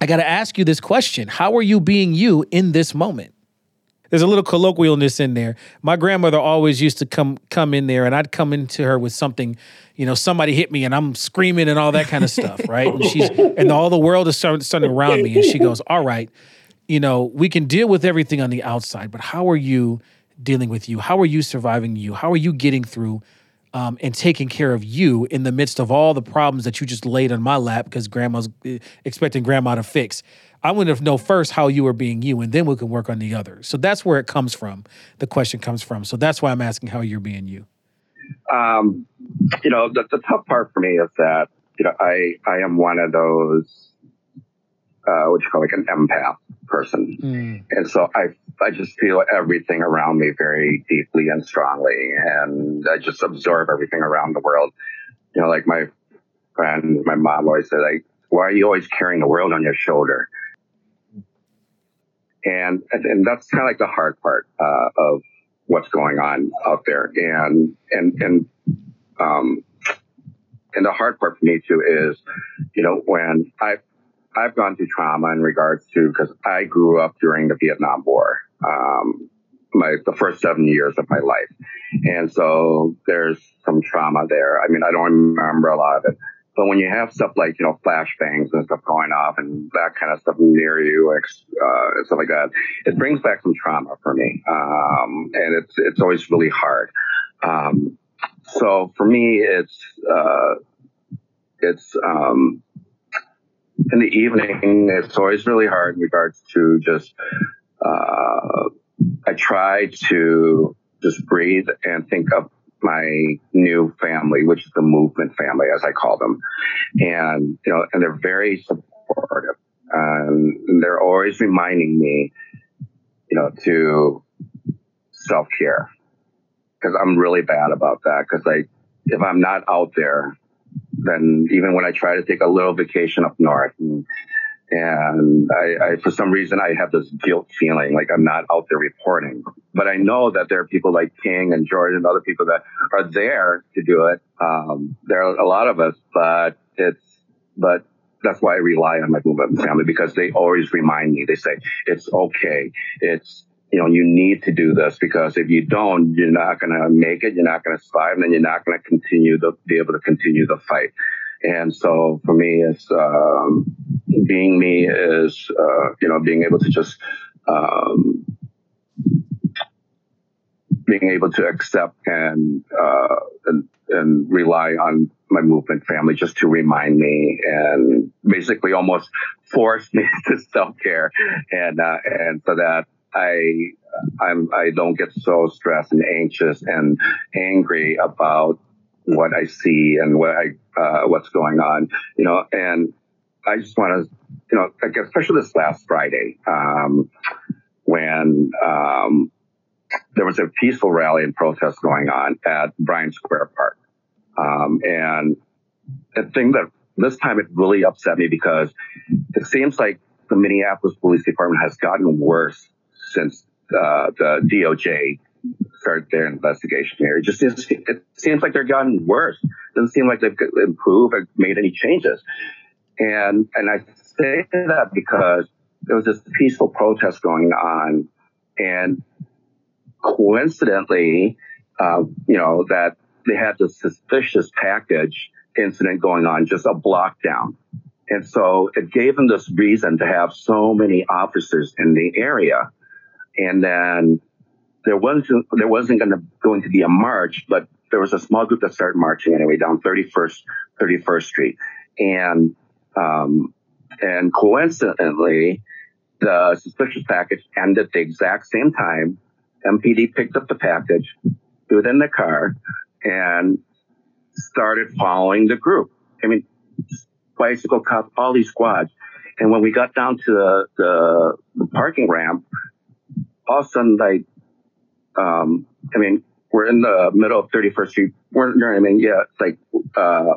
I got to ask you this question: How are you being you in this moment? There's a little colloquialness in there. My grandmother always used to come come in there, and I'd come into her with something, you know, somebody hit me, and I'm screaming and all that kind of stuff, [LAUGHS] right? And she's and all the world is starting, starting around me, and she goes, "All right, you know, we can deal with everything on the outside, but how are you?" Dealing with you? How are you surviving you? How are you getting through um, and taking care of you in the midst of all the problems that you just laid on my lap because grandma's uh, expecting grandma to fix? I want to know first how you are being you, and then we can work on the other. So that's where it comes from. The question comes from. So that's why I'm asking how you're being you. Um, you know, the, the tough part for me is that you know I I am one of those uh, what you call like an empath person. Mm. And so I, I just feel everything around me very deeply and strongly. And I just absorb everything around the world. You know, like my friend, my mom always said, like, why are you always carrying the world on your shoulder? And, and that's kind of like the hard part, uh, of what's going on out there. And, and, and, um, and the hard part for me too is, you know, when I I've gone through trauma in regards to because I grew up during the Vietnam War, um, my the first seven years of my life, and so there's some trauma there. I mean, I don't remember a lot of it, but when you have stuff like you know flashbangs and stuff going off and that kind of stuff near you, uh, stuff like that, it brings back some trauma for me, um, and it's it's always really hard. Um, so for me, it's uh, it's um, in the evening, it's always really hard in regards to just, uh, I try to just breathe and think of my new family, which is the movement family, as I call them. And, you know, and they're very supportive. And they're always reminding me, you know, to self care. Cause I'm really bad about that. Cause like, if I'm not out there, then even when I try to take a little vacation up north and, and I, I, for some reason, I have this guilt feeling like I'm not out there reporting. But I know that there are people like King and Jordan and other people that are there to do it. Um, there are a lot of us, but it's, but that's why I rely on my movement family because they always remind me. They say it's okay. It's you know, you need to do this because if you don't, you're not going to make it. You're not going to survive, and then you're not going to continue to be able to continue the fight. And so for me, it's um, being me is uh, you know being able to just um, being able to accept and, uh, and, and rely on my movement family just to remind me and basically almost force [LAUGHS] me to self care and uh, and so that I I'm I don't get so stressed and anxious and angry about what I see and what I uh, what's going on, you know. And I just want to, you know, like especially this last Friday um, when um, there was a peaceful rally and protest going on at Bryant Square Park, um, and the thing that this time it really upset me because it seems like the Minneapolis Police Department has gotten worse since uh, the DOJ started their investigation here. It just seems, it seems like they're gotten worse. It doesn't seem like they've improved or made any changes. And and I say that because there was this peaceful protest going on, and coincidentally, uh, you know that they had this suspicious package incident going on, just a block down. And so it gave them this reason to have so many officers in the area. And then there wasn't, there wasn't going to, going to be a march, but there was a small group that started marching anyway down 31st, 31st Street. And, um, and coincidentally, the suspicious package ended at the exact same time. MPD picked up the package, threw it in the car, and started following the group. I mean, bicycle cop, all these squads. And when we got down to the, the, the parking ramp, all of a sudden, like, um, I mean, we're in the middle of 31st Street. We're, you know I mean? Yeah, like, uh,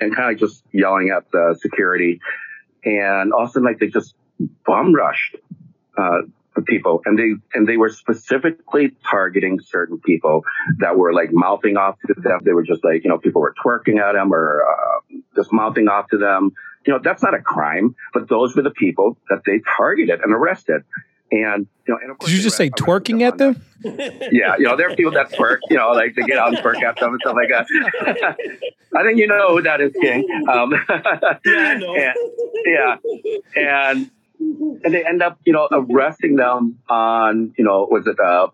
and kind of just yelling at the security. And all of a sudden, like, they just bum rushed, uh, the people and they and they were specifically targeting certain people that were like mouthing off to them they were just like you know people were twerking at them or uh, just mouthing off to them you know that's not a crime but those were the people that they targeted and arrested and you know, and of course, did you just say twerking at them? [LAUGHS] yeah, you know, there are people that twerk, you know, like they get out and twerk at them and stuff like that. [LAUGHS] I think you know who that is, King. Um, [LAUGHS] yeah, And, yeah, and and they end up, you know, arresting them on, you know, was it a,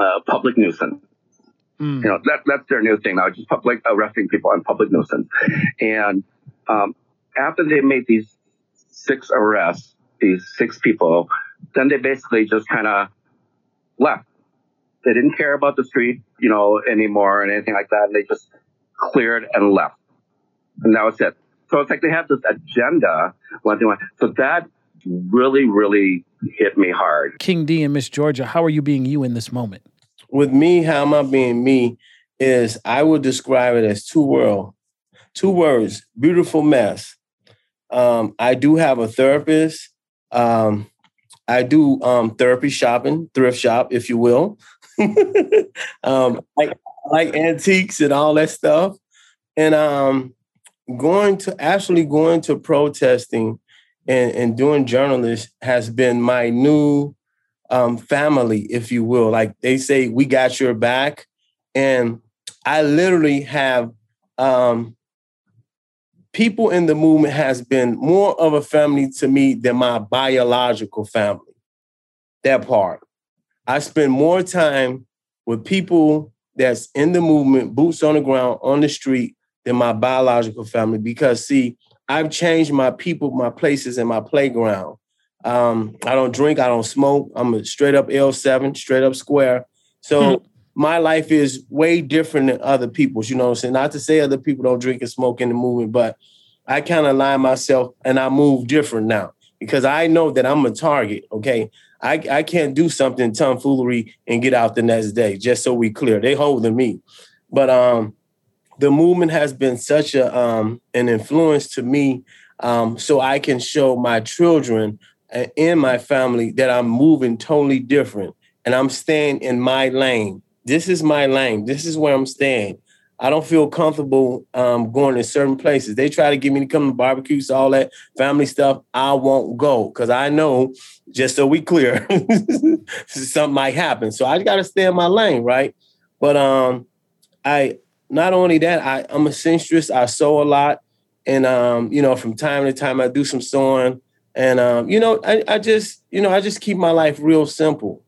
a public nuisance? Mm. You know, that, that's their new thing now, just public arresting people on public nuisance. And um, after they made these six arrests, these six people, then they basically just kind of left. They didn't care about the street, you know, anymore and anything like that. And they just cleared and left. And that was it. So it's like they have this agenda. What they want. So that really, really hit me hard. King D and Miss Georgia, how are you being you in this moment? With me, how am I being me? Is I would describe it as two world, two words, beautiful mess. Um, I do have a therapist. Um, I do um, therapy shopping, thrift shop, if you will. [LAUGHS] um, like like antiques and all that stuff. And um, going to actually going to protesting and, and doing journalists has been my new um, family, if you will. Like they say, we got your back. And I literally have um, people in the movement has been more of a family to me than my biological family. That part. I spend more time with people that's in the movement, boots on the ground, on the street, than my biological family. Because see, I've changed my people, my places, and my playground. Um, I don't drink, I don't smoke. I'm a straight up L7, straight up square. So hmm. My life is way different than other people's. You know what I'm saying? Not to say other people don't drink and smoke in the movement, but I kind of line myself and I move different now because I know that I'm a target. Okay. I, I can't do something tomfoolery and get out the next day, just so we clear. They holding me. But um the movement has been such a um, an influence to me, um, so I can show my children and my family that I'm moving totally different, and I'm staying in my lane. This is my lane. This is where I'm staying. I don't feel comfortable um, going to certain places. They try to get me to come to barbecues, all that family stuff. I won't go because I know, just so we clear, [LAUGHS] something might happen. So I got to stay in my lane, right? But um, I not only that, I, I'm a seamstress. I sew a lot. And, um, you know, from time to time, I do some sewing. And, um, you know, I, I just, you know, I just keep my life real simple.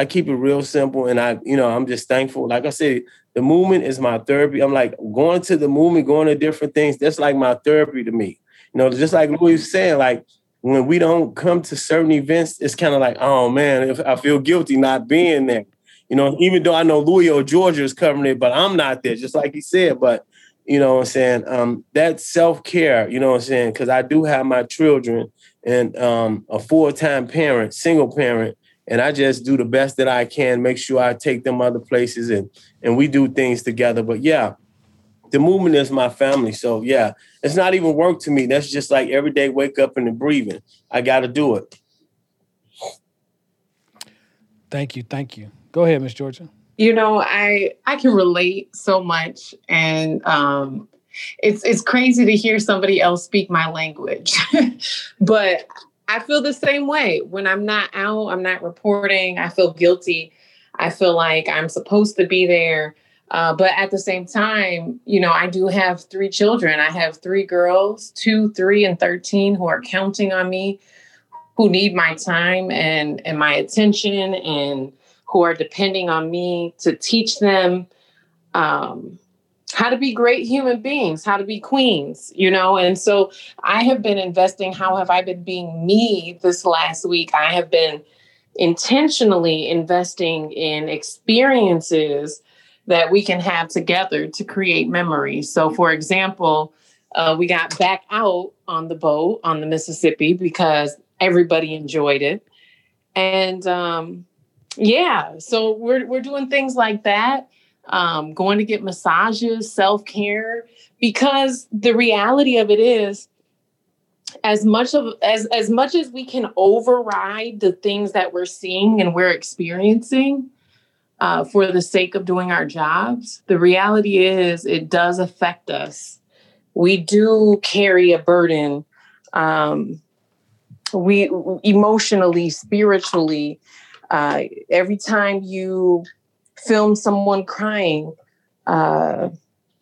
I keep it real simple, and I, you know, I'm just thankful. Like I said, the movement is my therapy. I'm like going to the movement, going to different things. That's like my therapy to me. You know, just like Louis was saying, like when we don't come to certain events, it's kind of like, oh man, I feel guilty not being there. You know, even though I know Louis or Georgia is covering it, but I'm not there, just like he said. But you know what I'm saying? Um, that self-care, you know what I'm saying? Because I do have my children and um, a full-time parent, single parent, and I just do the best that I can, make sure I take them other places and and we do things together. But yeah, the movement is my family. So yeah, it's not even work to me. That's just like every day wake up and breathing. I gotta do it. Thank you. Thank you. Go ahead, Miss Georgia. You know, I I can relate so much and um it's it's crazy to hear somebody else speak my language. [LAUGHS] but I feel the same way. When I'm not out, I'm not reporting, I feel guilty. I feel like I'm supposed to be there. Uh, but at the same time, you know, I do have three children. I have three girls, two, three, and 13, who are counting on me, who need my time and, and my attention, and who are depending on me to teach them um, how to be great human beings, how to be queens, you know? And so I have been investing. How have I been being me this last week? I have been intentionally investing in experiences that we can have together to create memories. So, for example, uh, we got back out on the boat on the Mississippi because everybody enjoyed it. And um, yeah, so we're, we're doing things like that um, going to get massages, self care, because the reality of it is, as much of as as much as we can override the things that we're seeing and we're experiencing uh, for the sake of doing our jobs, the reality is it does affect us. We do carry a burden. Um, we emotionally, spiritually, uh, every time you film someone crying, uh,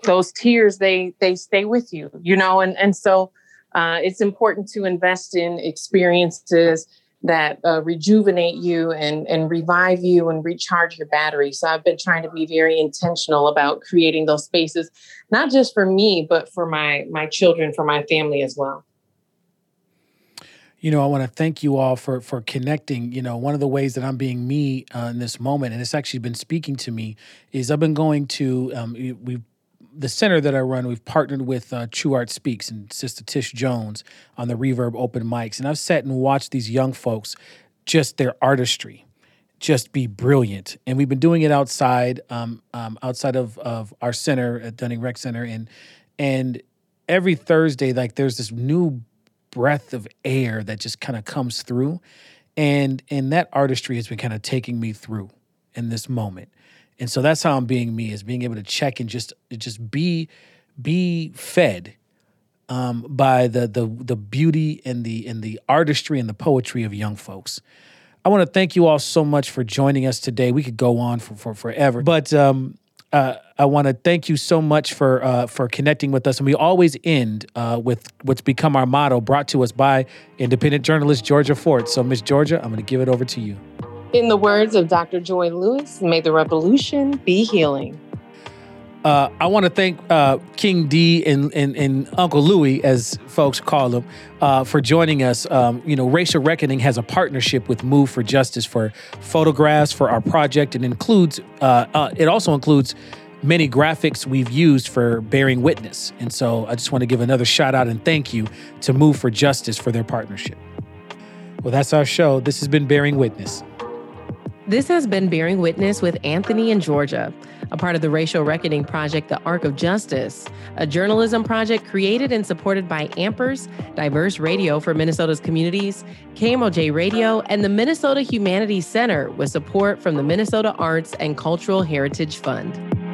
those tears they they stay with you, you know, and and so uh, it's important to invest in experiences that uh, rejuvenate you and and revive you and recharge your battery. So I've been trying to be very intentional about creating those spaces, not just for me, but for my my children, for my family as well you know, I want to thank you all for for connecting. You know, one of the ways that I'm being me uh, in this moment, and it's actually been speaking to me, is I've been going to um, we the center that I run. We've partnered with uh, TruArtSpeaks and Sister Tish Jones on the Reverb Open Mics, and I've sat and watched these young folks, just their artistry, just be brilliant. And we've been doing it outside, um, um, outside of of our center at Dunning Rec Center, and and every Thursday, like there's this new breath of air that just kind of comes through. And and that artistry has been kind of taking me through in this moment. And so that's how I'm being me is being able to check and just just be be fed um, by the the the beauty and the and the artistry and the poetry of young folks. I want to thank you all so much for joining us today. We could go on for, for forever, but um, uh, I want to thank you so much for uh, for connecting with us. And we always end uh, with what's become our motto, brought to us by independent journalist Georgia Fort. So, Miss Georgia, I'm going to give it over to you. In the words of Dr. Joy Lewis, may the revolution be healing. Uh, I want to thank uh, King D and, and, and, Uncle Louie, as folks call them, uh, for joining us. Um, you know, Racial Reckoning has a partnership with Move for Justice for photographs for our project, and includes uh, uh, it also includes many graphics we've used for bearing witness. And so, I just want to give another shout out and thank you to Move for Justice for their partnership. Well, that's our show. This has been Bearing Witness. This has been Bearing Witness with Anthony and Georgia, a part of the racial reckoning project, The Arc of Justice, a journalism project created and supported by Ampers, Diverse Radio for Minnesota's communities, KMOJ Radio, and the Minnesota Humanities Center with support from the Minnesota Arts and Cultural Heritage Fund.